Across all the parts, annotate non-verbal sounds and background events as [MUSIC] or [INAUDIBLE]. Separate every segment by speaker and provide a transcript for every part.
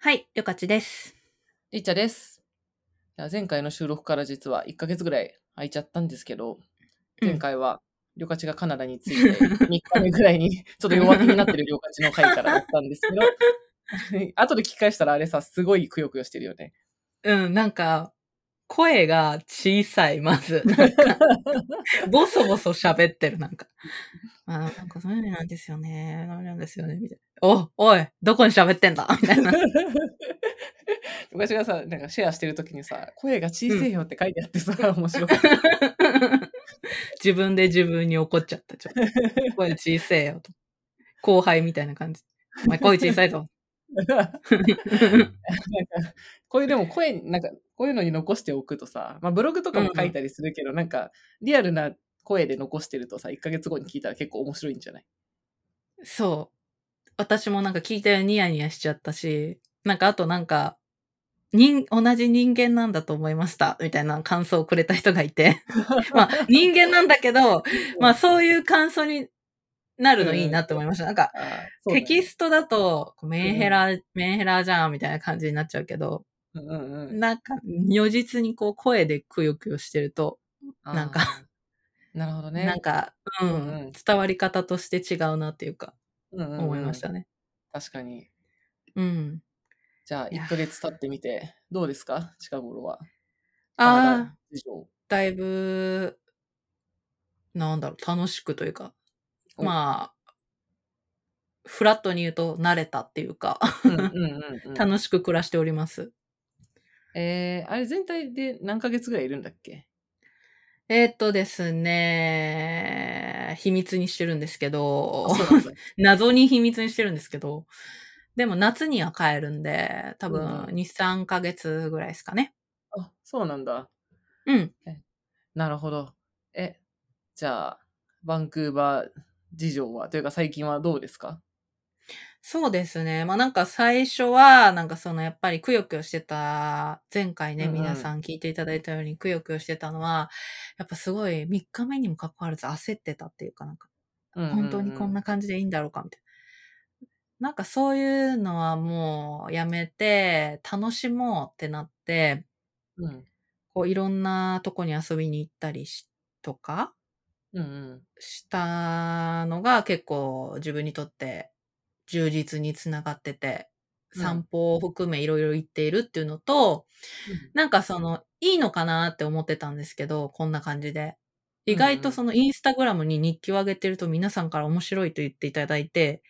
Speaker 1: はい、りょかちです。
Speaker 2: りっちゃです。前回の収録から実は1ヶ月ぐらい空いちゃったんですけど、
Speaker 1: うん
Speaker 2: 前回は、りょかちがカナダに着いて、[LAUGHS] 3日目ぐらいにちょっと弱気になってるりょかちの回からやったんですけど、[LAUGHS] 後で聞き返したらあれさ、すごいくよくよしてるよね。
Speaker 1: うん、なんか、声が小さい、まず。[LAUGHS] なんか、ボソボソ喋ってる、なんか。あーなんかそういうのなんですよね。ダメなんですよね、みたいな。お、おい、どこに喋ってんだ？[LAUGHS] みたいな。
Speaker 2: 昔がさ、なんかシェアしてる時にさ、声が小さいよって書いてあってさ、[LAUGHS] 面白かった。
Speaker 1: 自分で自分に怒っちゃった、ちょっと。声小せえよと。後輩みたいな感じ。お前声小さいぞ。
Speaker 2: なんかこういうでも声、なんかこういうのに残しておくとさ、まあブログとかも書いたりするけど、なんかリアルな声で残してるとさ、1ヶ月後に聞いたら結構面白いんじゃない？
Speaker 1: そう。私もなんか聞いてニヤニヤしちゃったし、なんかあとなんか、人、同じ人間なんだと思いました、みたいな感想をくれた人がいて。[LAUGHS] まあ、人間なんだけど、まあそういう感想になるのいいなって思いました。なんか、テキストだと、メンヘラ、メンヘラじゃん、みたいな感じになっちゃうけど、
Speaker 2: うんうんうん
Speaker 1: なんか、如実にこう声でくよくよしてると、なんか
Speaker 2: なるほどね。
Speaker 1: なんか、う
Speaker 2: うんうん
Speaker 1: ん、伝わり方として違うなっていうか、
Speaker 2: うんうんうん
Speaker 1: 思いましたね。
Speaker 2: 確かに。
Speaker 1: うん。
Speaker 2: じゃあ、
Speaker 1: いや
Speaker 2: 1ヶ月経ってみて、どうですか？近頃は。
Speaker 1: ああ。だいぶ、なんだろう、楽しくというか、
Speaker 2: お
Speaker 1: まあ、フラットに言うと慣れたっていうか、楽しく暮らしております。
Speaker 2: えー、あれ全体で何ヶ月ぐらいいるんだっけ？
Speaker 1: えーっとですね、秘密にしてるんですけど [LAUGHS] 謎に秘密にしてるんですけど、でも夏には帰るんで、多分
Speaker 2: うん
Speaker 1: 2、3ヶ月ぐらいですかね。
Speaker 2: あ、そうなんだ。
Speaker 1: うん。
Speaker 2: なるほど。え、じゃあ、バンクーバー事情は、というか最近はどうですか？
Speaker 1: そうですね。まあなんか最初は、なんかそのやっぱりくよくよしてた、前回ね、
Speaker 2: うんうん
Speaker 1: 皆さん聞いていただいたようにくよくよしてたのは、やっぱすごい3日目にもかかわらず焦ってたっていうかなんか、本当にこんな感じでいいんだろうかみたいな。なんかそういうのはもうやめて、楽しもうってなって、
Speaker 2: うん。
Speaker 1: こういろんなとこに遊びに行ったりし、とか
Speaker 2: うんうん。
Speaker 1: したのが結構自分にとって充実につながってて、
Speaker 2: うん
Speaker 1: 散歩を含めいろいろ行っているっていうのと、なんかその、いいのかなって思ってたんですけど、こんな感じで。意外とそのインスタグラムに日記を上げてると皆さんから面白いと言っていただいて、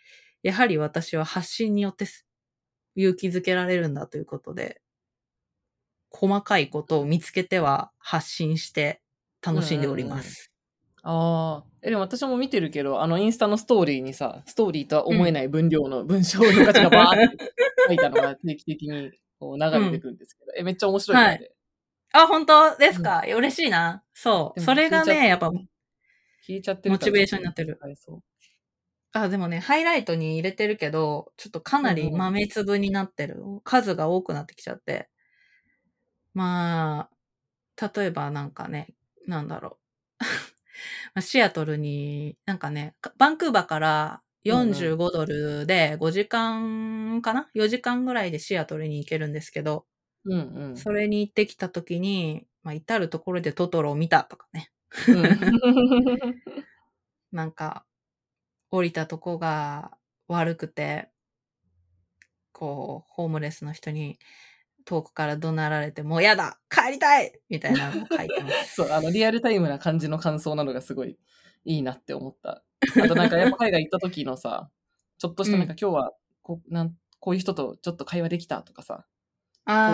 Speaker 1: やはり私は発信によってす勇気づけられるんだということで、細かいことを見つけては発信して楽しんでおります。
Speaker 2: ああ。え、でも私も見てるけど、あの、インスタのストーリーにさ、ストーリーとは思えない分量の文章の価値がバーって書いたのが定期的にこう流れてくるんですけど、え、めっちゃ面白いよね。
Speaker 1: はいあ、本当ですか、いや嬉しいな。そう。それがね、やっぱ、
Speaker 2: 聞いちゃってる
Speaker 1: モチベーションになってる。あ、でもね、ハイライトに入れてるけど、ちょっとかなり豆粒になってる。数が多くなってきちゃって。まあ、例えばなんかね、なんだろう。まあシアトルに、なんかね、かバンクーバーから45ドルで5時間かな ?4 時間ぐらいでシアトルに行けるんですけど、
Speaker 2: うんうん。
Speaker 1: それに行ってきた時に、まあ、至るところでトトロを見たとかね。
Speaker 2: うん [LAUGHS]
Speaker 1: なんか、降りたとこが悪くて、こう、ホームレスの人に遠くから怒鳴られて、もうやだ帰りたいみたいなのを書いてます。
Speaker 2: そう、あの、リアルタイムな感じの感想なのがすごいいいなって思った。あとなんかやっぱ海外行った時のさ、[LAUGHS] ちょっとしたなんか今日はこうなんこういう人とちょっと会話できたとかさ、
Speaker 1: あ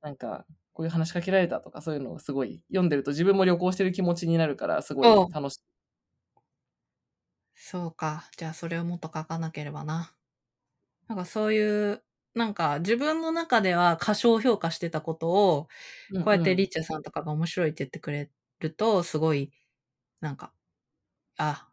Speaker 2: なんかこういう話しかけられたとかそういうのをすごい読んでると自分も旅行してる気持ちになるからすご
Speaker 1: お
Speaker 2: い楽しい。
Speaker 1: そうか。じゃあそれをもっと書かなければな。なんかそういう、なんか自分の中では過小評価してたことを、こうやってリッチャーさんとかが面白いって言ってくれると、すごい、なんか、あ、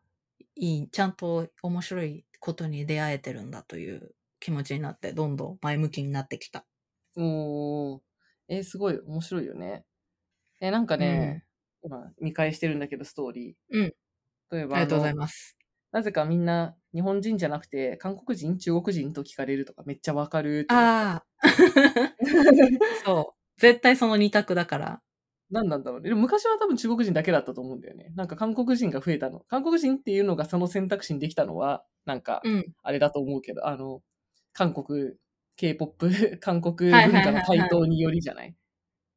Speaker 1: いい、ちゃんと面白いことに出会えてるんだという気持ちになって、どんどん前向きになってきた。
Speaker 2: おーえーすごい面白いよね。えなんかね、今見返してるんだけどストーリー。
Speaker 1: うん
Speaker 2: 例えば
Speaker 1: ありがとうござい
Speaker 2: す。
Speaker 1: ます。
Speaker 2: なぜかみんな日本人じゃなくて、韓国人、中国人と聞かれるとかめっちゃわかる。
Speaker 1: ああ。そう。絶対その二択だから。
Speaker 2: 何なんだろうね。でも昔は多分中国人だけだったと思うんだよね。なんか韓国人が増えたの。韓国人っていうのがその選択肢にできたのは、なんか、
Speaker 1: うん。
Speaker 2: あれだと思うけど、あの、韓国、K-POP、[LAUGHS] 韓国文化の台頭によりじゃない？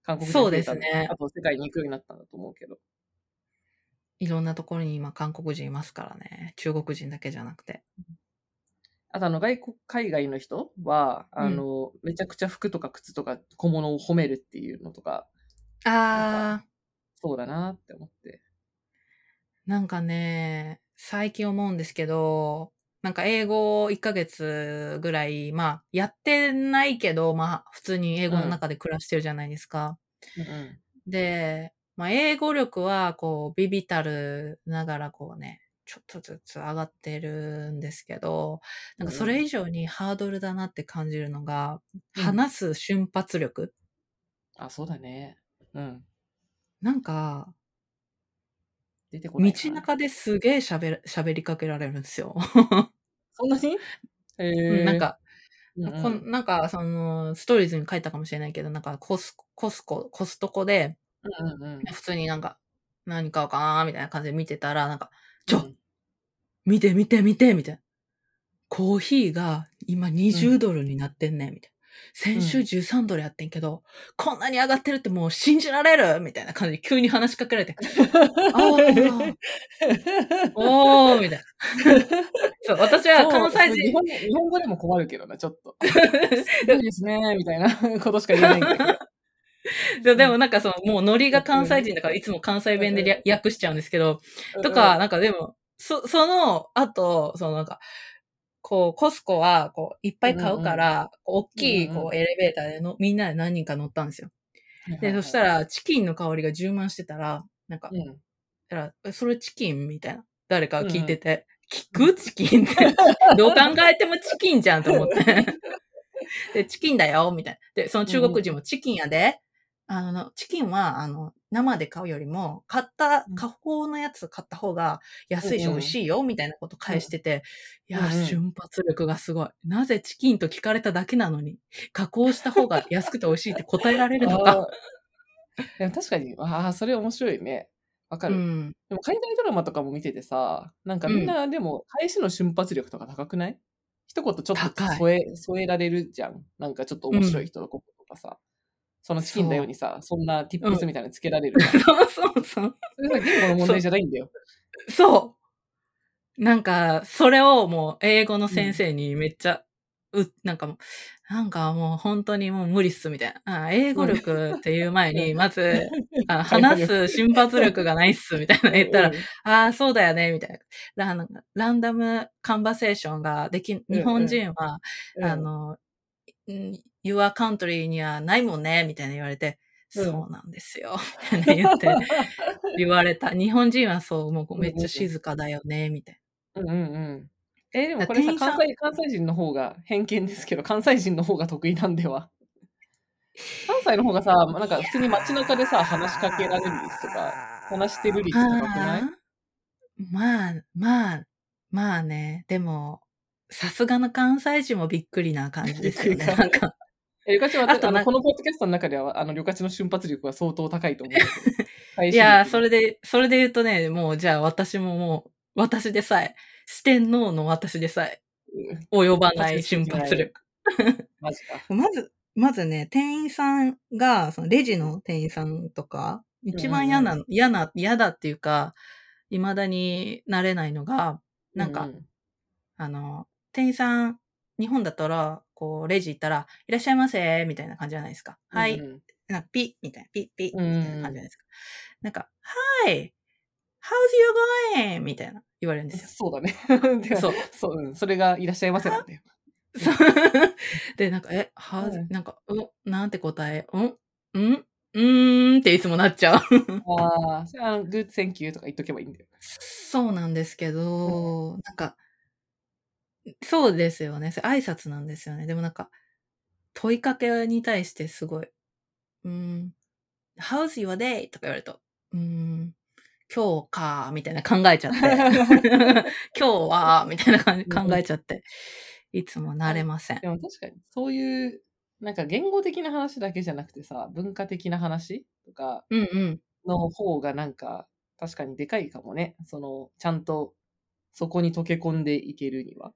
Speaker 2: 韓国人
Speaker 1: そう
Speaker 2: 増えたの
Speaker 1: ですね
Speaker 2: あと世界に行くようになったんだと思うけど。
Speaker 1: いろんなところに今韓国人いますからね。中国人だけじゃなくて。
Speaker 2: あとあの外国、海外の人は、あの、めちゃくちゃ服とか靴とか小物を褒めるっていうのとか、
Speaker 1: ああ。
Speaker 2: そうだなって思って。
Speaker 1: なんかね、最近思うんですけど、なんか英語1ヶ月ぐらい、まあ、やってないけど、まあ、普通に英語の中で暮らしてるじゃないですか。
Speaker 2: うんうん。
Speaker 1: で、まあ、英語力は、こう、ビビたるながら、こうね、ちょっとずつ上がってるんですけど、なんかそれ以上にハードルだなって感じるのが、
Speaker 2: うん
Speaker 1: 話す瞬発力。
Speaker 2: あ、そうだね。うん。
Speaker 1: なんか、
Speaker 2: 出てこない
Speaker 1: 道
Speaker 2: な。
Speaker 1: 中ですげえ喋る喋りかけられるんですよ。[LAUGHS]
Speaker 2: そんなに？[LAUGHS] へえ。
Speaker 1: うんなん、か、
Speaker 2: うん
Speaker 1: なんか、その、ストーリーズに書いたかもしれないけど、なんか、コス、コスコ、コストコで、
Speaker 2: うんうんうん。
Speaker 1: 普通になんか、何買おうかな、みたいな感じで見てたら、なんか、ちょ、
Speaker 2: うん
Speaker 1: 見て見て見て、みたいな。コーヒーが今20ドルになってんねん、みたいな。先週
Speaker 2: うん
Speaker 1: 13ドルやってんけど、こんなに上がってるってもう信じられるみたいな感じで急に話しかけられて、[LAUGHS] あー、おー、みたいな。[LAUGHS] そう、私は関西人
Speaker 2: そう日本日本語でも困るけどな、ちょっと。すごいですね、みたいなことしか言えないんだけど。[LAUGHS]
Speaker 1: ででもなんかその、もうノリが関西人だからいつも関西弁で訳しちゃうんですけど、とか、なんかでも、そ、その後、そのなんか、こう、コスコは、こう、いっぱい買うから、こう大きい、こう、エレベーターでの、みんなで何人か乗ったんですよ。で、そした
Speaker 2: ら、
Speaker 1: ら、チキンの香りが充満してたら、なんか、
Speaker 2: うん、
Speaker 1: たら、えそれチキンみたいな。誰かが聞いてて、聞
Speaker 2: うん
Speaker 1: く？チキンって。どう考えてもチキンじゃんと思って。[LAUGHS] で、チキンだよ、みたいな。で、その中国人もチキンやで。あの、チキンは、あの、生で買うよりも、買った
Speaker 2: うん、
Speaker 1: 加工のやつ買った方が安いし
Speaker 2: うんうん
Speaker 1: 美味しいよ、みたいなこと返してて、いや
Speaker 2: うんうん
Speaker 1: 瞬発力がすごい。なぜチキンと聞かれただけなのに、加工した方が安くて美味しいって答えられるのか。[LAUGHS] [LAUGHS]
Speaker 2: でも確かに、ああ、それ面白いね。わかる。
Speaker 1: うん。
Speaker 2: でも海外ドラマとかも見ててさ、なんかみんなでも返しの瞬発力とか高くない？一言ちょっと添え、添えられるじゃん。なんかちょっと面白い人のこととかさ。そのチキンだようにさ、そんな tips みたいなのつけられるじゃん。
Speaker 1: そうそうそう。
Speaker 2: それさ、言語の問題じゃないんだよ。
Speaker 1: そう。なんか、それをもう英語の先生にめっちゃ、う、なんかもう、なんかもう本当にもう無理っすみたいな。あ英語力っていう前に、まず、あ [LAUGHS] 話す瞬発力がないっすみたいな言ったら、
Speaker 2: うん
Speaker 1: ああ、そうだよね、みたいな。ラランダムカンバセーションができ、日本人は、
Speaker 2: うん
Speaker 1: あの、うん your country にはないもんね、みたいな言われて、
Speaker 2: うん
Speaker 1: そうなんですよ、[LAUGHS] みたいな言って、[LAUGHS] 言われた。日本人はそう、もうめっちゃ静かだよね、みたい
Speaker 2: うんうんうん。えーでもこれさ、関西、関西人の方が、偏見ですけど、関西人の方が得意なんでは？[LAUGHS] 関西の方がさ、まあなんか普通に街中でさ、話しかけられる率とか、話してる率高くない？
Speaker 1: まあ、まあ、まあね、でも、さすがの関西人もびっくりな感じですよね。なんか、
Speaker 2: え、りょかちは、あの、
Speaker 1: あとな
Speaker 2: このポッドキャストの中では、あの、りょかちの瞬発力は相当高いと思う。[LAUGHS]
Speaker 1: いやそれで、それで言うとね、もう、じゃあ私ももう、私でさえ、四天王の私でさえ、
Speaker 2: うん。
Speaker 1: 及ばない瞬発力。[LAUGHS]
Speaker 2: マジか。
Speaker 1: まず、まずね、店員さんが、そのレジの店員さんとか、一番嫌な、
Speaker 2: うん
Speaker 1: 嫌な、嫌だっていうか、未だになれないのが、なんか、
Speaker 2: う
Speaker 1: あの、店員さん、日本だったら、こう、レジ行ったら、いらっしゃいませ、みたいな感じじゃないですか。はい。
Speaker 2: うん
Speaker 1: なんかピッ、みたいな、ピッ、ピッ、み
Speaker 2: うん
Speaker 1: たいな感じじゃないですか。なんか、Hi! How's you going? みたいな言われるんですよ。
Speaker 2: そうだね。
Speaker 1: そう。
Speaker 2: そう、うん、それがいらっしゃいませなんだよ。[LAUGHS]
Speaker 1: そうで、なんか、え、は
Speaker 2: うん
Speaker 1: なんか、うん、なんて答え、うん、うん、うーんっていつもなっちゃう。
Speaker 2: ああ、それはあの、good, thank you とか言っとけばいいんだよ。
Speaker 1: そうなんですけど、なんか、そうですよね。それ挨拶なんですよね。でもなんか、問いかけに対してすごい、うーん、How's your day? とか言われると、うーん、今日か、みたいな考えちゃって。[LAUGHS] 今日は、みたいな感じ考えちゃって。いつも慣れません
Speaker 2: で。も確かに、そういう、なんか言語的な話だけじゃなくてさ、文化的な話とか
Speaker 1: うんうん。
Speaker 2: の方がなんか、確かにでかいかもね。その、ちゃんとそこに溶け込んでいけるには。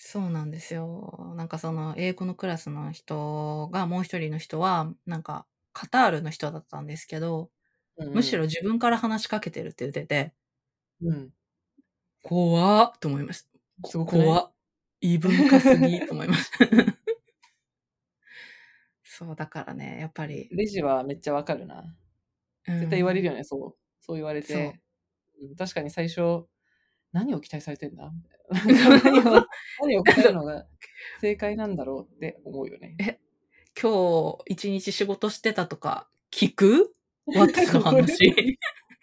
Speaker 1: そうなんですよ。なんかその英語のクラスの人がもう一人の人は、なんかカタールの人だったんですけど、
Speaker 2: うんうん
Speaker 1: むしろ、自分から話しかけてるって言ってて、
Speaker 2: うん。
Speaker 1: 怖っと思いました。
Speaker 2: すごく
Speaker 1: 怖っ。異文化すぎと思いました。[LAUGHS] そう、だからね、やっぱり。
Speaker 2: レジはめっちゃわかるな。
Speaker 1: 絶
Speaker 2: 絶対言われるよね、そう。そう言われて。うん確かに最初、何を期待されてんだ？何を [LAUGHS] 何を聞いたのが正解なんだろうって思うよね。
Speaker 1: 今日一日仕事してたとか聞く？私の話。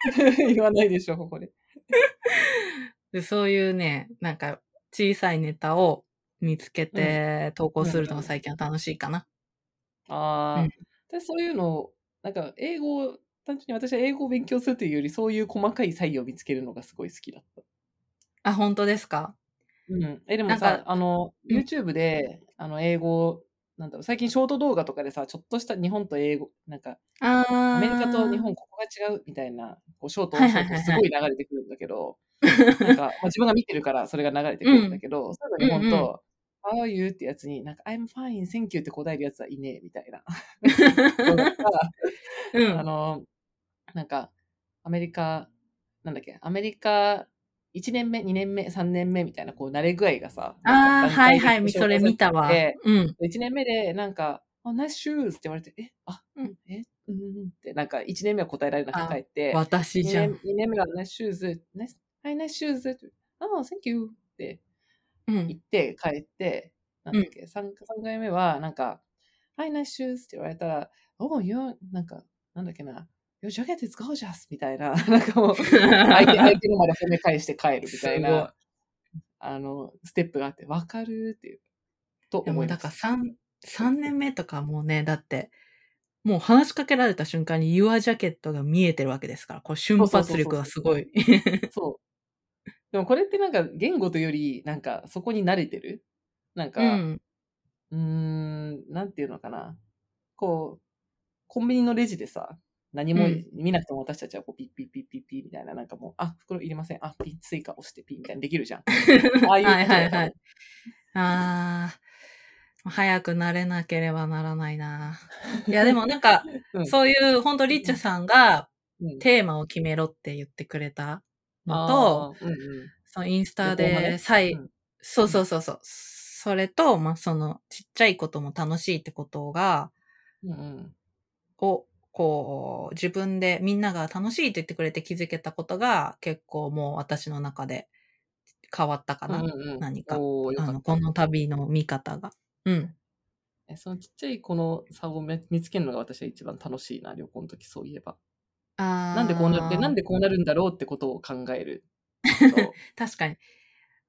Speaker 1: [LAUGHS]
Speaker 2: 言わないでしょ、ここで。[LAUGHS]
Speaker 1: でそういうね、なんか小さいネタを見つけて投稿するのが最近は楽しいかな。
Speaker 2: ああ、
Speaker 1: うん
Speaker 2: でそういうのを、なんか英語を、単純に私は英語を勉強するというより、そういう細かい差異を見つけるのがすごい好きだった。
Speaker 1: あ、本当ですか？
Speaker 2: うん。え、でも
Speaker 1: なん
Speaker 2: さ
Speaker 1: か、
Speaker 2: あの、
Speaker 1: うん
Speaker 2: YouTube で、あの、英語、なんだろう、最近ショート動画とかでさ、ちょっとした日本と英語、なんか、アメリカと日本ここが違うみたいな、こうショート、ショートすごい流れてくるんだけど、なん [LAUGHS] か、まあ、自分が見てるからそれが流れてくるんだけど、そういうの日本と、How are you? ってやつに、なんか、I'm fine, thank you って答えるやつはいねえみたいな。[LAUGHS]
Speaker 1: うん
Speaker 2: あの、なんか、アメリカ、なんだっけ、アメリカ1年目、2年目、3年目みたいな、こう、慣れ具合がさ、
Speaker 1: ああ、はいはい、それ見たわ。
Speaker 2: で
Speaker 1: うん。
Speaker 2: 1年目で、なんか、あ、ナイスシューズって言われて、え、あ、
Speaker 1: う
Speaker 2: うんん、え、うんうんって、なんか、1年目は答えられなくて帰って、2
Speaker 1: 私じゃん。
Speaker 2: 年 ,2 年目はナイスシューズ、ナイス、はい、ナイスシューズって、ああ、Thank you って
Speaker 1: うん
Speaker 2: 言って帰って、なんだっけ、3, 3回目は、なんか、はい、ナイスシューズって言われたら、おう、よ、なんか、なんだっけな、Your jacket is gorgeous! みたいな、[LAUGHS] なんかもう、相手、[LAUGHS] 相手のまで褒め返して帰るみたいな、あの、ステップがあって、わかるっていう、と思います。
Speaker 1: ら3、三年目とかもうね、だって、もう話しかけられた瞬間に Your Jacket が見えてるわけですから、これ瞬発力がすごい。[LAUGHS]
Speaker 2: そう。でもこれってなんか言語というより、なんかそこに慣れてる？なんか、
Speaker 1: うん。
Speaker 2: うーん、なんていうのかな。こう、コンビニのレジでさ、何も
Speaker 1: うん。
Speaker 2: 見なくても私たちはこうピッピッピッピッピッみたいな、なんかもう、あ、袋いりません。あ、ピッ、スイカ押してピッみたいにできるじゃん。[LAUGHS] ああいう
Speaker 1: はいはいはい。ああ、早くなれなければならないな。いやでもなんか、[LAUGHS]
Speaker 2: うん。
Speaker 1: そういう、本当りょかちさんが
Speaker 2: うん。
Speaker 1: テーマを決めろって言ってくれたのと、
Speaker 2: うんうん。
Speaker 1: そのインスタで再、
Speaker 2: うん。
Speaker 1: そうそうそうそう。それと、まあ、その、ちっちゃいことも楽しいってことが、
Speaker 2: うんうん。
Speaker 1: を、こう、自分でみんなが楽しいって言ってくれて気づけたことが、結構もう私の中で変わったかな。
Speaker 2: うんうんうん
Speaker 1: 何か
Speaker 2: おーよか
Speaker 1: あの、この旅の見方が。うん。
Speaker 2: えそのちっちゃいこの差をめ見つけるのが私は一番楽しいな、旅行の時そういえば。
Speaker 1: あー
Speaker 2: なんでこうなって、なんでこうなるんだろうってことを考えると。[LAUGHS]
Speaker 1: 確かに。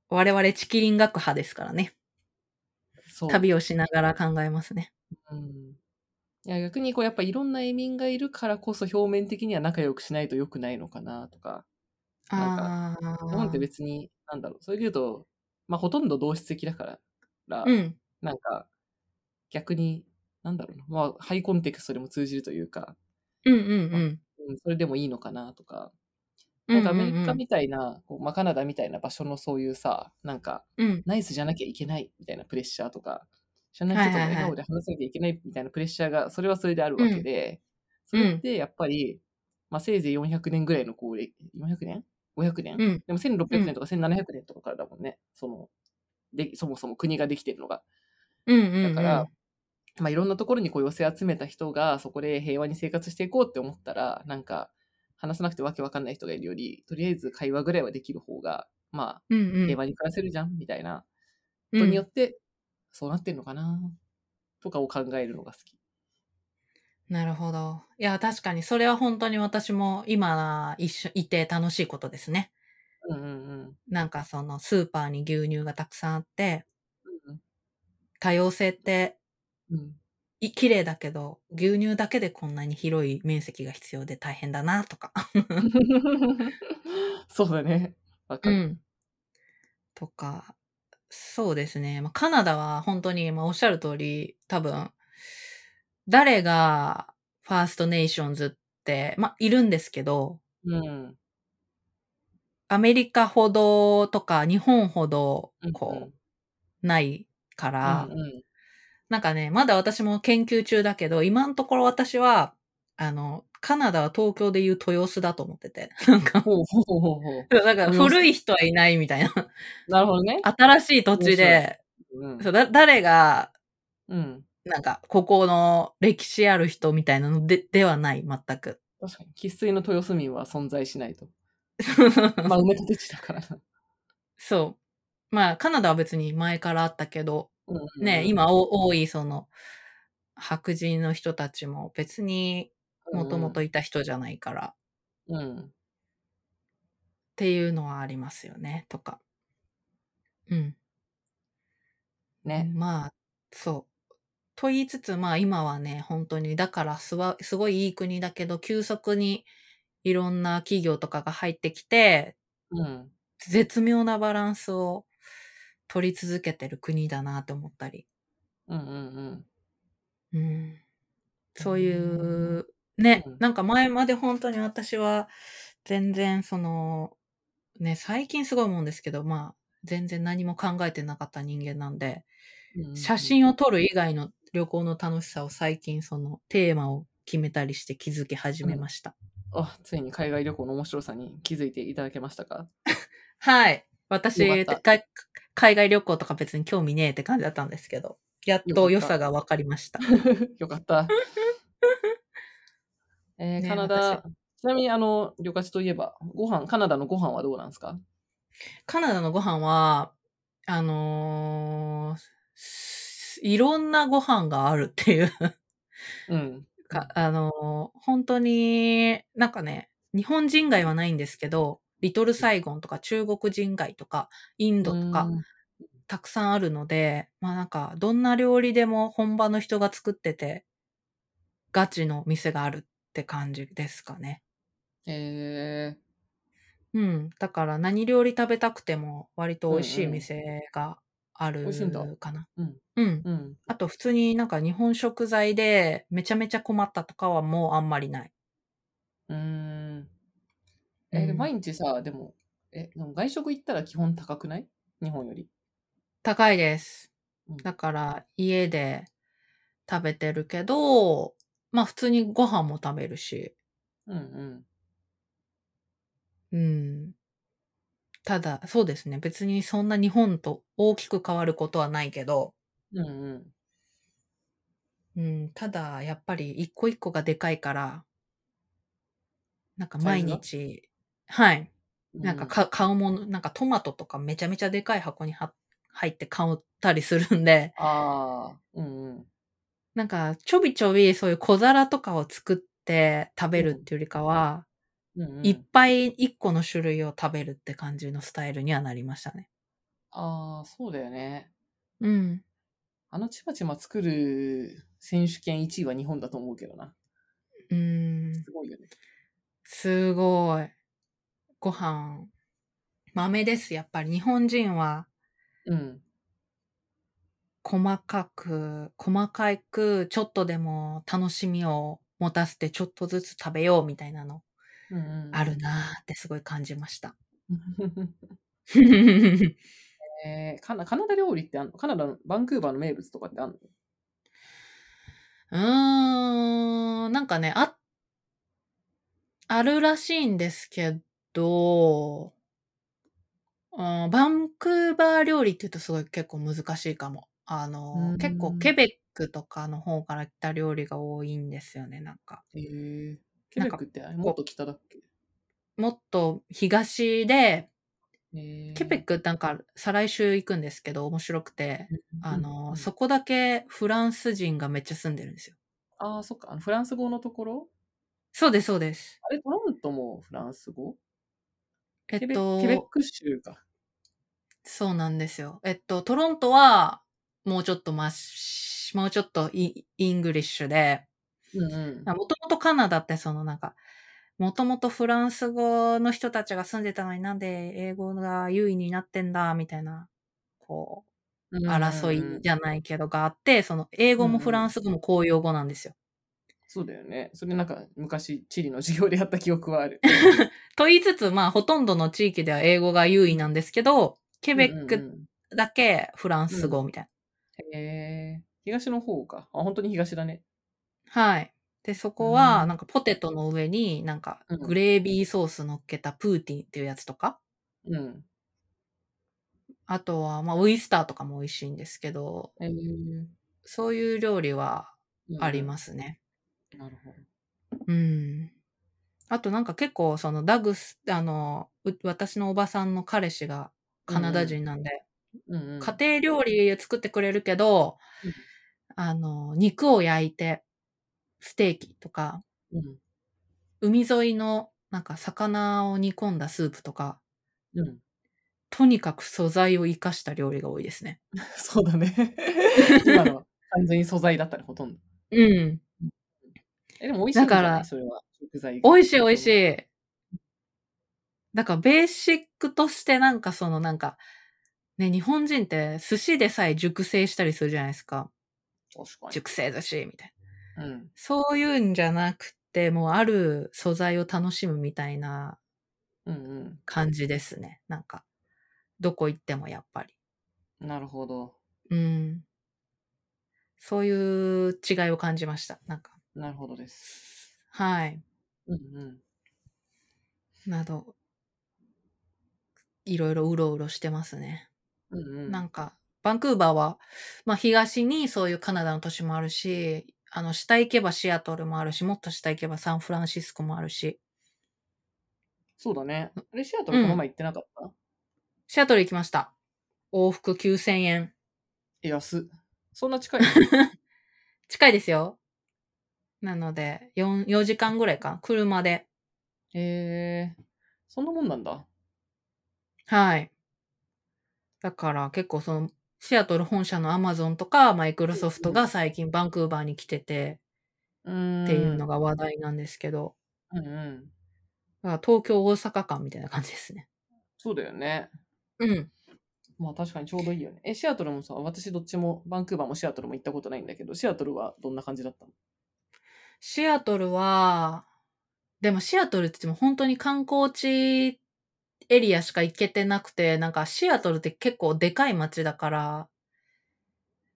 Speaker 1: 我々チキリン学派ですからね。
Speaker 2: そう。
Speaker 1: 旅をしながら考えますね。
Speaker 2: うん。いや、逆にこう、やっぱいろんな移民がいるからこそ表面的には仲良くしないと良くないのかなとか。なん
Speaker 1: ああ。
Speaker 2: 日本って別に、なんだろう、それで言うと、まあほとんど同質的だから、
Speaker 1: うん。
Speaker 2: なんか、逆に、なんだろうな、まあハイコンテクストでも通じるというか、
Speaker 1: うんうんうん。
Speaker 2: うん、それでもいいのかなとか。
Speaker 1: うん
Speaker 2: なんかアメリカみたいな、こうまあ、カナダみたいな場所のそういうさ、なんか、
Speaker 1: うん。
Speaker 2: ナイスじゃなきゃいけないみたいなプレッシャーとか、知らない人との笑顔で話さなきゃいけないみたいなプレッシャーが、それはそれであるわけで、それってやっぱり、まあ、せいぜい400年ぐらいのこう、400年 ?500 年、
Speaker 1: うん。
Speaker 2: でも1600年とか1700年とかからだもんね。その、で、そもそも国ができてるのが。
Speaker 1: うんうんうん。
Speaker 2: だから、まあ、いろんなところにこう寄せ集めた人が、そこで平和に生活していこうって思ったら、なんか、話さなくてわけわかんない人がいるより、とりあえず会話ぐらいはできる方が、まあ、
Speaker 1: うんうん。
Speaker 2: 平和に暮らせるじゃん、みたいな
Speaker 1: うん
Speaker 2: ことによって、そうなってんのかな、とかを考えるのが好き。
Speaker 1: なるほど。いや、確かにそれは本当に私も今一緒いて楽しいことですね。
Speaker 2: うんうんうん。
Speaker 1: なんかそのスーパーに牛乳がたくさんあって、
Speaker 2: うん
Speaker 1: 多様性って
Speaker 2: うん
Speaker 1: い綺麗だけど、牛乳だけでこんなに広い面積が必要で大変だなとか。[LAUGHS]
Speaker 2: そうだね。わかる。
Speaker 1: うん。とか、そうですね。まあ、カナダは本当に、まあ、おっしゃる通り、多分、誰がファーストネーションズって、まあ、いるんですけど、
Speaker 2: うん。
Speaker 1: アメリカほどとか日本ほど
Speaker 2: うん
Speaker 1: こう、ないか
Speaker 2: うん
Speaker 1: ら、
Speaker 2: うん
Speaker 1: なんかね、まだ私も研究中だけど、今のところ私は、あの、カナダは東京でいう豊洲だと思ってて。[LAUGHS] なんか、
Speaker 2: ほうほうほうほうほう。
Speaker 1: だから古い人はいないみたいな。
Speaker 2: なるほどね。
Speaker 1: 新しい土地で、
Speaker 2: うん
Speaker 1: そうだ誰が、
Speaker 2: うん。
Speaker 1: なんか、ここの歴史ある人みたいなのでではない、全く。
Speaker 2: 確かに。生粋の豊洲民は存在しないと。まあ、埋め立て地だからな。
Speaker 1: そう。まあ、カナダは別に前からあったけど、
Speaker 2: うんうん
Speaker 1: ね、今お多いその、白人の人たちも別にもともといた人じゃないから、
Speaker 2: うん。
Speaker 1: っていうのはありますよね、とか。うん。
Speaker 2: ね。
Speaker 1: まあ、そう。と言いつつ、まあ今はね、本当に、だからすわすごいいい国だけど、急速にいろんな企業とかが入ってきて、
Speaker 2: うん。
Speaker 1: 絶妙なバランスを取り続けてる国だなと思ったり。
Speaker 2: うんうん
Speaker 1: うん。そういうう、ね
Speaker 2: うん、
Speaker 1: なんか前まで本当に私は全然その、ね、最近すごい思うんですけど、まあ、全然何も考えてなかった人間なんで、
Speaker 2: うん。
Speaker 1: 写真を撮る以外の旅行の楽しさを最近そのテーマを決めたりして気づき始めました。
Speaker 2: あ、ついに海外旅行の面白さに気づいていただけましたか？
Speaker 1: はい。私海外旅行とか別に興味ねえって感じだったんですけど、やっと良さが分かりました。[LAUGHS]
Speaker 2: よかった。えー
Speaker 1: ね
Speaker 2: カナダ。
Speaker 1: 私、
Speaker 2: ちなみにあの、旅客といえば、ご飯、カナダのご飯はどうなんですか？
Speaker 1: カナダのご飯は、あのーすいろんなご飯があるっていう。
Speaker 2: うん。
Speaker 1: か、あのー本当に、なんかね、日本人街はないんですけど、リトルサイゴンとか中国人街とか、インドとか、
Speaker 2: うん。
Speaker 1: たくさんあるので、まあなんか、どんな料理でも本場の人が作ってて、ガチの店があるって感じですかね。
Speaker 2: え
Speaker 1: うん。だから何料理食べたくても割と美味しい店がある
Speaker 2: 美味しいんだ
Speaker 1: かな。
Speaker 2: うん。
Speaker 1: うん。
Speaker 2: ー、うん。
Speaker 1: あと普通になんか日本食材でめちゃめちゃ困ったとかはもうあんまりない。
Speaker 2: うーん。え毎日さ、でも、え、でも外食行ったら基本高くない？日本より。
Speaker 1: 高いです
Speaker 2: うん。
Speaker 1: だから家で食べてるけど、まあ普通にご飯も食べるし。
Speaker 2: うん
Speaker 1: うん。ただ、そうですね。別にそんな日本と大きく変わることはないけど、
Speaker 2: うん。うんうん。
Speaker 1: うん、ただ、やっぱり一個一個がでかいから、なんか毎日、はい。なんかか買うもの、なんかトマトとかめちゃめちゃでかい箱には入って買ったりするんで、
Speaker 2: ああ、うんうん。
Speaker 1: なんかちょびちょびそういう小皿とかを作って食べるっていうよりかは、
Speaker 2: うんうん、
Speaker 1: いっぱい一個の種類を食べるって感じのスタイルにはなりましたね。
Speaker 2: ああ、そうだよね。
Speaker 1: うん。
Speaker 2: あのちまちま作る選手権1位は日本だと思うけどな。
Speaker 1: うん。
Speaker 2: すごいよね。
Speaker 1: すごい。ご飯、豆です。やっぱり日本人は
Speaker 2: うん。
Speaker 1: 細かく、細かく、ちょっとでも楽しみを持たせてちょっとずつ食べようみたいなのあるなーってすごい感じました。
Speaker 2: えーカナ。カナダ料理ってあんの？カナダのバンクーバーの名物とかってあんの？
Speaker 1: うーん、なんかね、あ、あるらしいんですけど、うんバンクーバー料理って言うとすごい結構難しいかも。あ
Speaker 2: う
Speaker 1: の、
Speaker 2: ん
Speaker 1: 結構ケベックとかの方から来た料理が多いんですよね、なんか。
Speaker 2: えー、ケベックってもっと北だっけ？
Speaker 1: もっと東で、
Speaker 2: えー、
Speaker 1: ケベックなんか再来週行くんですけど面白くて、
Speaker 2: うん
Speaker 1: あの、
Speaker 2: うん
Speaker 1: そこだけフランス人がめっちゃ住んでるんですよ。
Speaker 2: ああ、そっか。フランス語のところ？
Speaker 1: そうです、そうです。
Speaker 2: あれ、トロントもフランス語？
Speaker 1: えっと、
Speaker 2: ケベック州か。
Speaker 1: そうなんですよ。えっと、トロントはもうちょっとマシもうちょっとイ English で。もともとカナダってそのなんか、もともとフランス語の人たちが住んでたのになんで英語が優位になってんだ、みたいな、こう、争いじゃないけどがあって、その英語もフランス語も公用語なんですよ。
Speaker 2: そうだよね。それなんか昔地理の授業でやった記憶はある。[LAUGHS]
Speaker 1: と言いつつ、まあほとんどの地域では英語が優位なんですけど、ケベックだけフランス語みたいな。
Speaker 2: え。東の方か。あ、本当に東だね。
Speaker 1: はい。で、そこ
Speaker 2: う
Speaker 1: は、
Speaker 2: ん
Speaker 1: なんかポテトの上になんか
Speaker 2: うん
Speaker 1: グレービーソース乗っけたプーティンっていうやつとか、
Speaker 2: うん。
Speaker 1: あとは、まあ、ウイスターとかも美味しいんですけど、
Speaker 2: へえ。
Speaker 1: そういう料理はあり
Speaker 2: す。
Speaker 1: ますね。
Speaker 2: なるほど。
Speaker 1: うん。あとなんか結構そのダグス、あの、う私のおばさんの彼氏がカナダ人なんで、
Speaker 2: うんうん。
Speaker 1: 家庭料理作ってくれるけど、
Speaker 2: うん
Speaker 1: あの、肉を焼いて、ステーキとか、
Speaker 2: うん。
Speaker 1: 海沿いのなんか魚を煮込んだスープとか、
Speaker 2: うん。
Speaker 1: とにかく素材を生かした料理が多いですね。[LAUGHS]
Speaker 2: そうだね。[LAUGHS] 今のは完全に素材だったね、ほとんど。
Speaker 1: うん。
Speaker 2: え、でも美味しい
Speaker 1: だから
Speaker 2: それは。食材。
Speaker 1: 美味しい美味しい。だからベーシックとしてなんかそのなんか、ね、日本人って寿司でさえ熟成したりするじゃないですか。
Speaker 2: 確かに。
Speaker 1: 熟成寿司みたいな。
Speaker 2: うん。
Speaker 1: そういうんじゃなくて、もうある素材を楽しむみたいな
Speaker 2: うん
Speaker 1: 感じですね。なんか、どこ行ってもやっぱり。
Speaker 2: うん。なるほど。
Speaker 1: うん。そういう違いを感じました。なんか、
Speaker 2: なるほどです。
Speaker 1: はい。
Speaker 2: うんうん。
Speaker 1: など、いろいろうろうろしてますね。
Speaker 2: うんうん。
Speaker 1: なんか、バンクーバーは、まあ東にそういうカナダの都市もあるし、あの、下行けばシアトルもあるし、もっと下行けばサンフランシスコもあるし、
Speaker 2: そうだね。あれ、シアトルこの前行ってなかった、
Speaker 1: シアトル行きました。往復9000円。
Speaker 2: え、安っ。そんな近いの？[LAUGHS]
Speaker 1: 近いですよ。なので、4、4時間ぐらいか。車で。
Speaker 2: へえー。そんなもんなんだ。
Speaker 1: はい。だから結構その、シアトル本社のアマゾンとかマイクロソフトが最近バンクーバーに来てて
Speaker 2: う。
Speaker 1: っていうのが話題なんですけど、
Speaker 2: うんうん。
Speaker 1: だから東京大阪間みたいな感じですね。
Speaker 2: そうだよね。
Speaker 1: うん。
Speaker 2: まあ確かにちょうどいいよね。え、シアトルもさ、私どっちも、バンクーバーもシアトルも行ったことないんだけど、シアトルはどんな感じだったの？
Speaker 1: シアトルは、でもシアトルって言っても本当に観光地エリアしか行けてなくて、なんかシアトルって結構でかい街だから、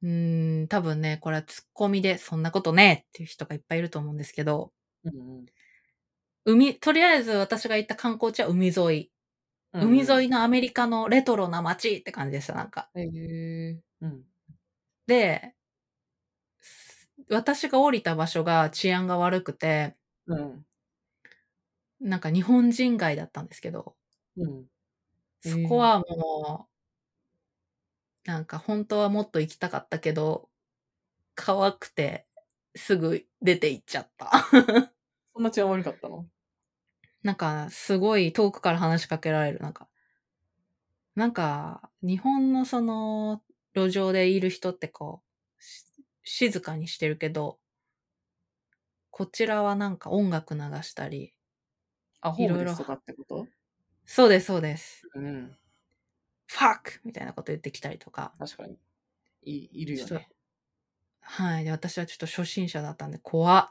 Speaker 1: うーん、多分ね、これはツッコミでそんなことねえっていう人がいっぱいいると思うんですけど、
Speaker 2: うんうん。
Speaker 1: 海、とりあえず私が行った観光地は海沿い。海沿いのアメリカのレトロな街って感じでした、なんか。
Speaker 2: へえー。うん。
Speaker 1: で、私が降りた場所が治安が悪くて、
Speaker 2: うん。
Speaker 1: なんか日本人街だったんですけど、
Speaker 2: うん。
Speaker 1: そこはもう、なんか本当はもっと行きたかったけど、可くてすぐ出て行っちゃった。[LAUGHS]
Speaker 2: そんな治安悪かったの？
Speaker 1: なんかすごい遠くから話しかけられる。なんか、なんか日本のその路上でいる人ってこう、し静かにしてるけど、こちらはなんか音楽流したり、
Speaker 2: あ、ホ
Speaker 1: いろいろ
Speaker 2: ームレスとかってこと？
Speaker 1: そうです、そうです。
Speaker 2: うん。
Speaker 1: ファックみたいなこと言ってきたりとか。
Speaker 2: 確かに。いいるよね。
Speaker 1: はい。で、私はちょっと初心者だったんで、怖っ。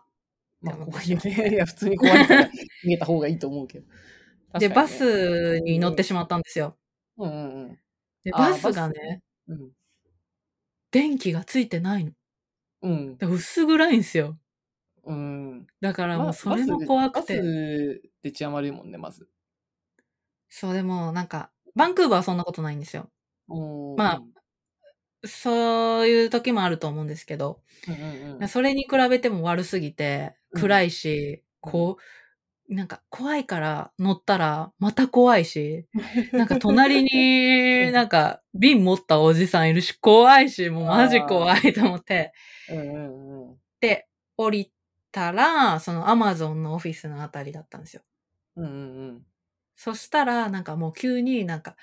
Speaker 2: まあ、怖いよね。いや、普通に怖いから [LAUGHS] 逃げた方がいいと思うけど。
Speaker 1: で、バスに乗ってしまったんですよ。
Speaker 2: うんうんうん。
Speaker 1: で、バスがね、
Speaker 2: うん。
Speaker 1: 電気がついてないの。
Speaker 2: うん。
Speaker 1: 薄暗いんですよ。
Speaker 2: うん。
Speaker 1: だからも
Speaker 2: ま
Speaker 1: うそれも怖くて。
Speaker 2: バスで治安悪いもんね、まず。
Speaker 1: そう、でもなんか、バンクーバーはそんなことないんですよ。
Speaker 2: おー
Speaker 1: まあそういう時もあると思うんですけど、
Speaker 2: うんうんうん。
Speaker 1: それに比べても悪すぎて、
Speaker 2: うん
Speaker 1: 暗いし、こう、なんか怖いから乗ったらまた怖いし、[LAUGHS] なんか隣になんか瓶持ったおじさんいるし怖いし、もうマジ怖いと思って、
Speaker 2: うんうんうん。
Speaker 1: で、降りたら、そのアマゾンのオフィスのあたりだったんですよ。
Speaker 2: うんうんうん。
Speaker 1: そしたら、なんかもう急になんか、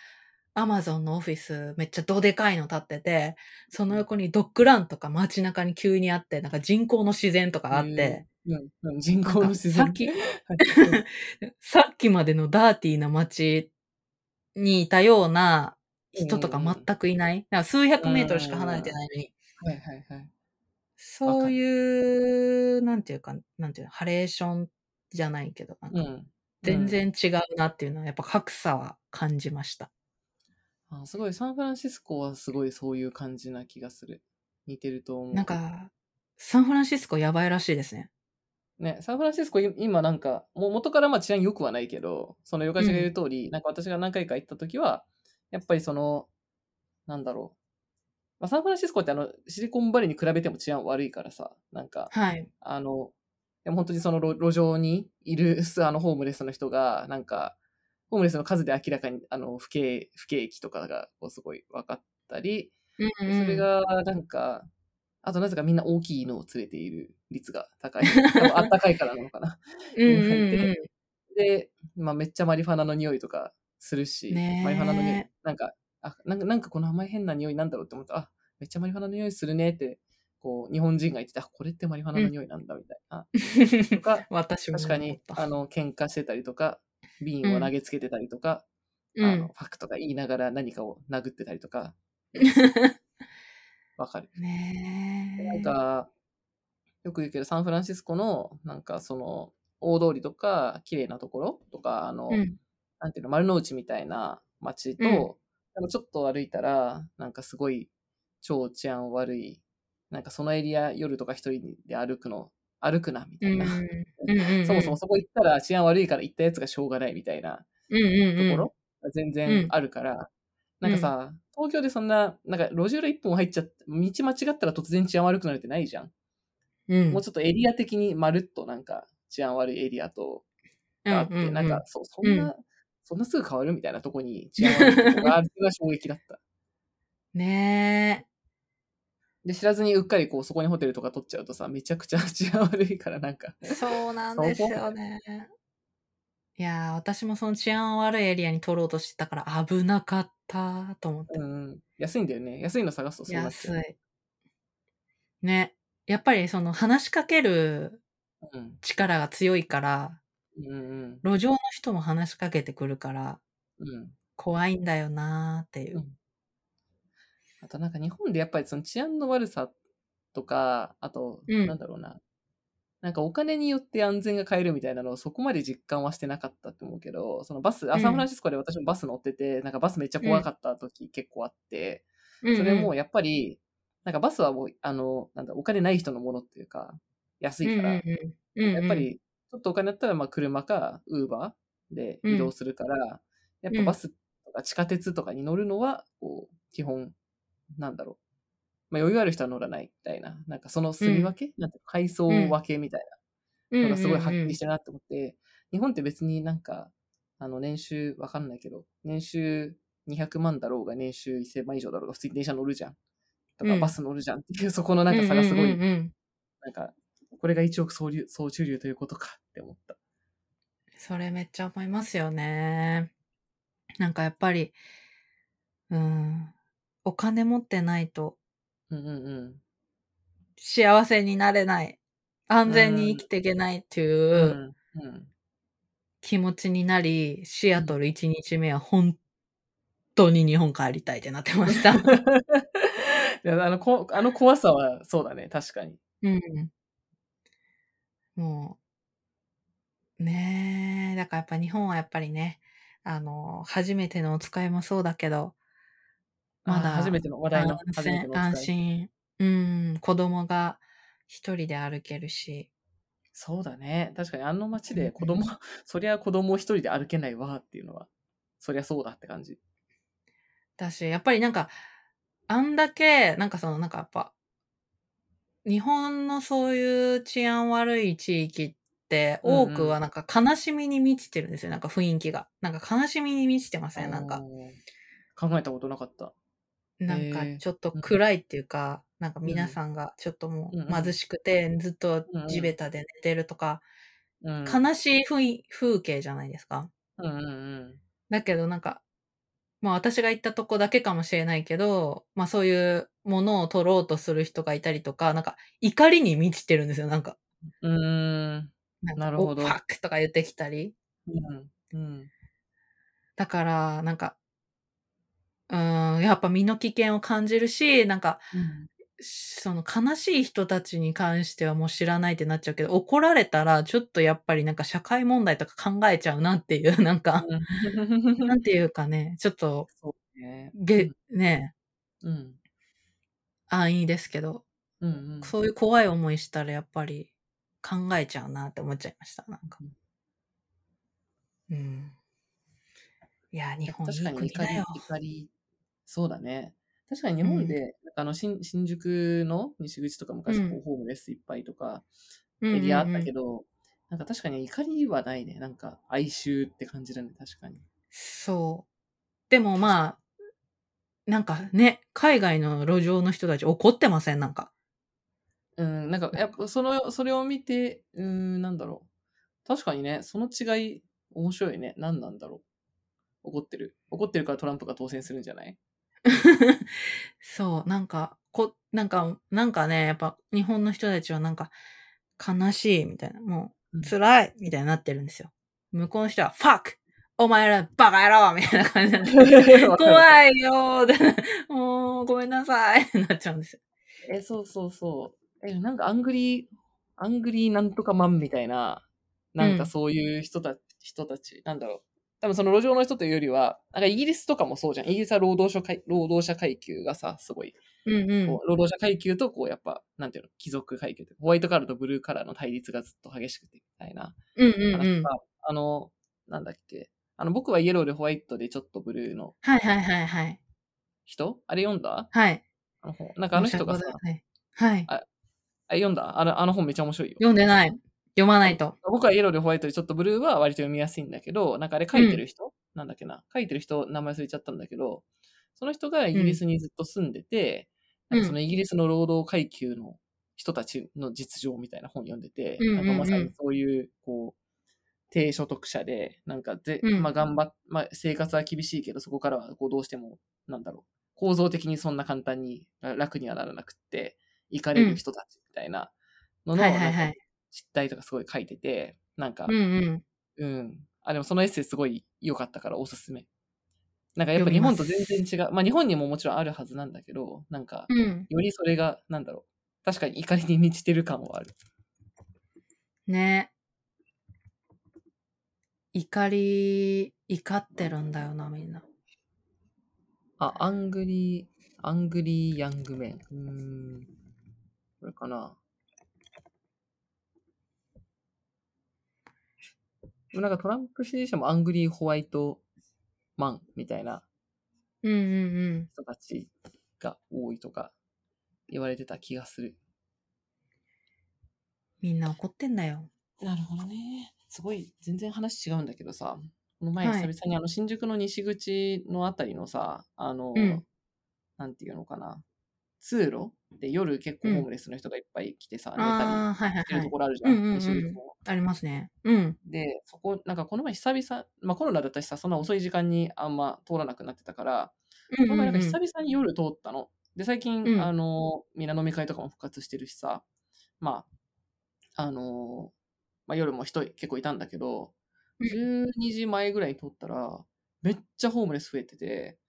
Speaker 1: アマゾンのオフィスめっちゃどでかいの建ってて、その横にドッグランとか街中に急にあって、なんか人工の自然とかあって、
Speaker 2: うん、うん、人
Speaker 1: なん。か
Speaker 2: 工の自然。
Speaker 1: さっき、
Speaker 2: はい。[LAUGHS]
Speaker 1: さっきまでのダーティーな街にいたような人とか全くいない。だから数百メートルしか離れてないのに、
Speaker 2: はいはいはい。
Speaker 1: そういう、なんていうか、なんていうの、ハレーションじゃないけど、なんか。
Speaker 2: うん。
Speaker 1: 全然違うなっていうのは、やっぱ格差は感じました。
Speaker 2: あすごい、サンフランシスコはすごいそういう感じな気がする。似てると思う。
Speaker 1: なんか、サンフランシスコやばいらしいですね。
Speaker 2: ね、サンフランシスコい今なんか、もう元からまあ治安良くはないけど、そのヨガシが言う通り、なんか私が何回か行った時は、やっぱりその、なんだろう。まあ、サンフランシスコってあの、シリコンバレーに比べても治安悪いからさ、なんか、
Speaker 1: はい。
Speaker 2: あの、でも本当にその路路上にいるあのホームレスの人が、なんか、ホームレスの数で明らかにあの不景不景気とかがこうすごい分かったり、
Speaker 1: うんうん、
Speaker 2: それがなんか、あとなぜかみんな大きい犬を連れている率が高い。[LAUGHS] 多分あったかいからなのかな。
Speaker 1: うんうんうん、
Speaker 2: で、まあ、めっちゃマリファナの匂いとかするし、マリファナの匂い、なんか、あなんか、なんかこの甘い変な匂いなんだろうって思ったあ、めっちゃマリファナの匂いするねって、こう、日本人が言ってた、あこれってマリファナの匂いなんだみたいな。とか、[LAUGHS]
Speaker 1: 私も
Speaker 2: 確かにあの、喧嘩してたりとか、瓶を投げつけてたりとか、
Speaker 1: うん
Speaker 2: あの、ファクとか言いながら何かを殴ってたりとか、[LAUGHS] わかる。
Speaker 1: ねえ。
Speaker 2: なんか、よく言うけど、サンフランシスコの、なんかその、大通りとか、綺麗なところとか、あの、
Speaker 1: うん、
Speaker 2: なんていうの、丸の内みたいな街と、
Speaker 1: うん
Speaker 2: ちょっと歩いたら、なんかすごい超治安悪い、なんかそのエリア夜とか一人で歩くの、歩くな、みたいな。
Speaker 1: うん。[LAUGHS] うんうん、
Speaker 2: そもそもそこ行ったら治安悪いから行ったやつがしょうがないみたいな
Speaker 1: うんうんうん、
Speaker 2: ところが全然あるから、なんかさ、東京でそんな、なんか路地裏一本入っちゃって、道間違ったら突然治安悪くなるってないじゃん。
Speaker 1: うん、
Speaker 2: もうちょっとエリア的にまるっとなんか治安悪いエリアとがあって、
Speaker 1: うんうんうん。
Speaker 2: なんかそそんな、そんなすぐ変わるみたいなとこに治安悪いとこがあるっていうのが衝撃だった。[LAUGHS]
Speaker 1: ね
Speaker 2: で、知らずにうっかりこうそこにホテルとか取っちゃうとさ、めちゃくちゃ [LAUGHS] 治安悪いからなんか。
Speaker 1: え、そうなんですよね。いやー、私もその治安悪いエリアに取ろうとしてたから危なかったと思って。
Speaker 2: うん。安いんだよね。安いの探すとそうなっちゃう。
Speaker 1: 安い。ね。やっぱりその話しかける
Speaker 2: うん。
Speaker 1: 力が強いから、
Speaker 2: うんうん。
Speaker 1: 路上の人も話しかけてくるから、
Speaker 2: うん。
Speaker 1: 怖いんだよなーっていう。
Speaker 2: あとなんか日本でやっぱりその治安の悪さとか、あと、
Speaker 1: うん。
Speaker 2: なんだろうな。なんかお金によって安全が買えるみたいなのをそこまで実感はしてなかったと思うけど、そのバス、サンフランシスコで私もバス乗ってて、なんかバスめっちゃ怖かった時結構あって、
Speaker 1: うん。うん
Speaker 2: それもやっぱり、なんかバスはもう、あの、なんだ、お金ない人のものっていうか、安いから、
Speaker 1: うんうんうん。
Speaker 2: やっぱり、ちょっとお金だったら、まあ、車か、ウーバーで移動するから、やっぱバスとか地下鉄とかに乗るのは、こう、基本、なんだろう。まあ、余裕ある人は乗らないみたいな、なんかその住み分け、なんていうの階層分けみたいな。のがすごいはっきりしてるなって思って、日本って別になんか、あの、年収わかんないけど、年収200万だろうが、年収1000万以上だろうが、普通に電車乗るじゃん。とか、
Speaker 1: うん。
Speaker 2: バス乗るじゃんっていう、そこのなんか差がすごい、
Speaker 1: うんうんうんうん。
Speaker 2: なんか、これが一億総流総中流ということかって思った。
Speaker 1: それめっちゃ思いますよね。なんかやっぱり、うん、お金持ってないと
Speaker 2: うんうんうん。
Speaker 1: 幸せになれない。安全に生きていけないっていう
Speaker 2: うんうん、
Speaker 1: 気持ちになり、シアトル1日目は本当に日本帰りたいってなってました。[LAUGHS]
Speaker 2: いやあのこあの怖さはそうだね、確かに。
Speaker 1: うん。もう、ねえ、だからやっぱ日本はやっぱりね、あの、初めてのお使いもそうだけど、まだ
Speaker 2: あ初めての話題の
Speaker 1: 安
Speaker 2: 初め
Speaker 1: 安心。うん、子供が一人で歩けるし。
Speaker 2: そうだね。確かにあの街で子供、[LAUGHS] そりゃ子供一人で歩けないわっていうのは、そりゃそうだって感じ。
Speaker 1: だし、やっぱりなんか、あんだけ、なんかその、なんかやっぱ、日本のそういう治安悪い地域って、
Speaker 2: うんうん
Speaker 1: 多くはなんか悲しみに満ちてるんですよ。なんか雰囲気が。なんか悲しみに満ちてません？なんか、
Speaker 2: 考えたことなかった。
Speaker 1: なんかちょっと暗いっていうか、なんか皆さんがちょっとも
Speaker 2: う
Speaker 1: 貧しくて、ずっと地べたで寝てるとか、
Speaker 2: うん、
Speaker 1: 悲しい風風景じゃないですか。
Speaker 2: うんうんうん。
Speaker 1: だけどなんか、まあ私が行ったとこだけかもしれないけど、まあそういうものを取ろうとする人がいたりとか、なんか怒りに満ちてるんですよ、なんか。
Speaker 2: うーん。
Speaker 1: な
Speaker 2: るほど
Speaker 1: おファックとか言ってきたり。
Speaker 2: うん。うん。
Speaker 1: だから、なんか、うーん、やっぱ身の危険を感じるし、なんか、その悲しい人たちに関してはもう知らないってなっちゃうけど、怒られたらちょっとやっぱりなんか社会問題とか考えちゃうなっていう、[LAUGHS] なんか、
Speaker 2: うん。
Speaker 1: なんていうかね、ちょっと、
Speaker 2: ね。
Speaker 1: げ、ね、
Speaker 2: うん。
Speaker 1: 安易ですけど、
Speaker 2: うんうん。
Speaker 1: そういう怖い思いしたらやっぱり考えちゃうなって思っちゃいました、なんか。うん。いや、日本いい
Speaker 2: 確かに怒り
Speaker 1: 国だよ。、
Speaker 2: 怒り、そうだね。確かに日本で、なんかあの新新宿の西口とか昔
Speaker 1: うん
Speaker 2: こうホームレスいっぱいとか
Speaker 1: うんうんうん
Speaker 2: エリアあったけど、なんか確かに怒りはないね。なんか哀愁って感じだね、確かに。
Speaker 1: そう。でもまあ、なんかね、海外の路上の人たち怒ってません？なんか。
Speaker 2: うん、なんかやっぱその、それを見て、うーん、なんだろう。確かにね、その違い、面白いね。何なんだろう。怒ってる。怒ってるからトランプが当選するんじゃない？[LAUGHS]
Speaker 1: そう、なんか、こ、なんか、なんかね、やっぱ日本の人たちはなんか、悲しいみたいな、も
Speaker 2: うん
Speaker 1: う、辛いみたいになってるんですよ。向こうの人は、ファックお前らバカ野郎みたいな感じなんで、[LAUGHS] 怖いよーで、もう、ごめんなさいってなっちゃうんですよ。
Speaker 2: え、そうそうそう。え、なんか angry、angry なんとか man みたいな、なんかそういう人たち、人たち、なんだろう。多分その路上の人というよりは、なんかイギリスとかもそうじゃん。イギリスは労働者階労働者階級がさ、すごい、
Speaker 1: うんうん。
Speaker 2: 労働者階級とこうやっぱ、なんていうの、貴族階級ホワイトカラーとブルーカラーの対立がずっと激しくて、みたいな
Speaker 1: うんうんうん。
Speaker 2: あの、なんだっけ。あの、僕はイエローでホワイトでちょっとブルーの
Speaker 1: はいはいはいはい。
Speaker 2: 人？あれ読んだ？
Speaker 1: はい。
Speaker 2: あの本。なんかあの人がさ、
Speaker 1: はい。はい。
Speaker 2: あ読んだ？あのあの本めっちゃ面白いよ。
Speaker 1: 読んでない。読まないと。
Speaker 2: 僕はイエローでホワイトでちょっとブルーは割と読みやすいんだけど、なんかあれ書いてる人、なんだっけな？書いてる人、名前忘れちゃったんだけど、その人がイギリスにずっと住んでて、
Speaker 1: うん
Speaker 2: なん。かそのイギリスの労働階級の人たちの実情みたいな本読んでて、
Speaker 1: うんうんうん。
Speaker 2: なんかまさにそういう、こう、低所得者で、なんかぜ、
Speaker 1: うん。
Speaker 2: まあ頑張っ、まあ生活は厳しいけど、そこからはこうどうしても、なんだろう、構造的にそんな簡単に楽にはならなくって、行かれる人たちみたいなのの、
Speaker 1: はいはいはい。
Speaker 2: 実態とかすごい書いてて、なんか
Speaker 1: うん、うん。
Speaker 2: うん。あ、でもそのエッセイすごい良かったからおすすめ。なんかやっぱ日本と全然違う。まあ日本にももちろんあるはずなんだけど、なんか、
Speaker 1: うん。
Speaker 2: よりそれが、なんだろう。確かに怒りに満ちてる感はある。
Speaker 1: ね。怒り、怒ってるんだよな、みんな。
Speaker 2: あ、 angry、angry young men。うーん。これかな。でもなんかトランプ支持者も angry white man みたいな
Speaker 1: うんうんうん。
Speaker 2: 人たちが多いとか言われてた気がする。
Speaker 1: みんな怒ってんだよ。
Speaker 2: なるほどね。すごい、全然話違うんだけどさ、この前
Speaker 1: はい
Speaker 2: 久々にあの新宿の西口のあたりのさ、あの、
Speaker 1: うん
Speaker 2: なんていうのかな、通路で夜結構ホームレスの人がいっぱい来てさ、寝たりしてる
Speaker 1: はい。
Speaker 2: ところあるじゃん。
Speaker 1: ありますね。うん。
Speaker 2: で、そこ、なんかこの前久々、まあコロナだったしさ、そんな遅い時間にあんま通らなくなってたから、
Speaker 1: うんうん
Speaker 2: この前なんか
Speaker 1: うん
Speaker 2: 久々に夜通ったの。で、最近、
Speaker 1: うん
Speaker 2: あの、みんな飲み会とかも復活してるしさ、まあ、あの、まあ夜も人結構いたんだけど、
Speaker 1: うん
Speaker 2: 12時前ぐらいに通ったら、めっちゃホームレス増えてて、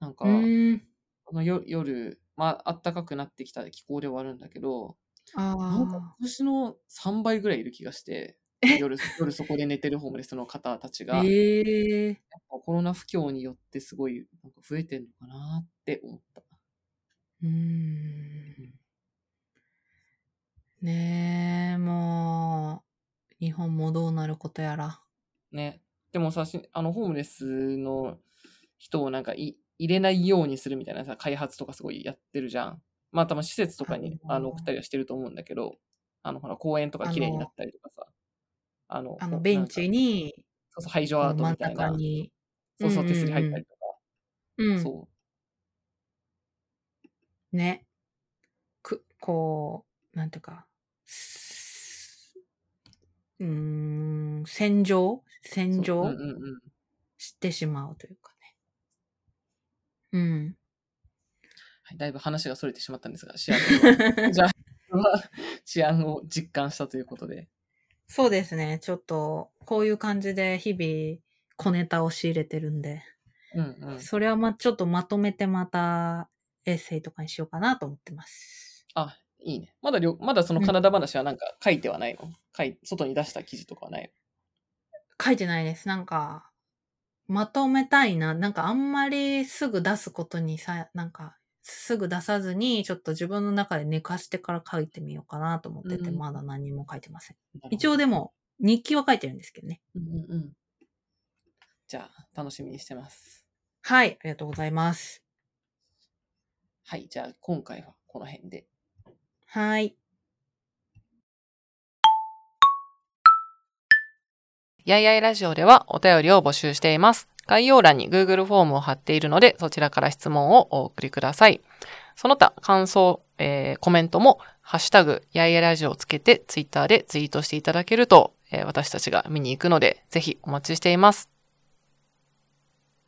Speaker 2: なんか、
Speaker 1: うーん。
Speaker 2: あのよ夜、まあ、暖かくなってきた気候ではあるんだけど、
Speaker 1: あ
Speaker 2: なんか
Speaker 1: あ。
Speaker 2: 今年の3倍ぐらいいる気がして、夜、夜そこで寝てるホームレスの方たちが、
Speaker 1: ええ
Speaker 2: コロナ不況によってすごいなんか増えてんのかなって思った。
Speaker 1: うーん。ねえ、もう、日本もどうなることやら。
Speaker 2: ね。でもさ、しあの、ホームレスの人をなんかい入れないようにするみたいなさ、開発とかすごいやってるじゃん。まあ、多分施設とかに
Speaker 1: あの
Speaker 2: 送ったりはしてると思うんだけど、あの、ほら、公園とか綺麗になったりとかさ、あの、
Speaker 1: あの、ベンチに、
Speaker 2: そうそう、排除アートみたいな、そうそう、手すり入ったりとか、
Speaker 1: うん、
Speaker 2: そ
Speaker 1: ね。く、こう、なんていうか、すうーん、洗浄？
Speaker 2: う。そう
Speaker 1: 洗浄
Speaker 2: うんうんうん。
Speaker 1: してしまうというかね。うん。
Speaker 2: はい、だいぶ話が逸れてしまったんですが、シアトルは、[LAUGHS] じゃあ、治安を実感したということで。
Speaker 1: そうですね。ちょっと、こういう感じで日々、小ネタを仕入れてるんで、
Speaker 2: うんうん。
Speaker 1: それはま、ちょっとまとめてまた、エッセイとかにしようかなと思ってます。
Speaker 2: あ、いいね。まだりょ、まだそのカナダ話はなんか書いてはないの、書い外に出した記事とかはない
Speaker 1: 書いてないです。なんか、まとめたいな。なんかあんまりすぐ出すことにさ、なんか、すぐ出さずに、ちょっと自分の中で寝かしてから書いてみようかなと思ってて、
Speaker 2: うん
Speaker 1: まだ何も書いてません。一応でも、日記は書いてるんですけどね。
Speaker 2: うんうんうん。じゃあ、楽しみにしてます。
Speaker 1: はい、ありがとうございます。
Speaker 2: はい、じゃあ今回はこの辺で。
Speaker 1: はい。
Speaker 2: やいやいラジオではお便りを募集しています。概要欄に Google フォームを貼っているので、そちらから質問をお送りください。その他、感想、えーコメントも、ハッシュタグ、やいやいラジオをつけて、ツイッターでツイートしていただけると、えー私たちが見に行くので、ぜひお待ちしています。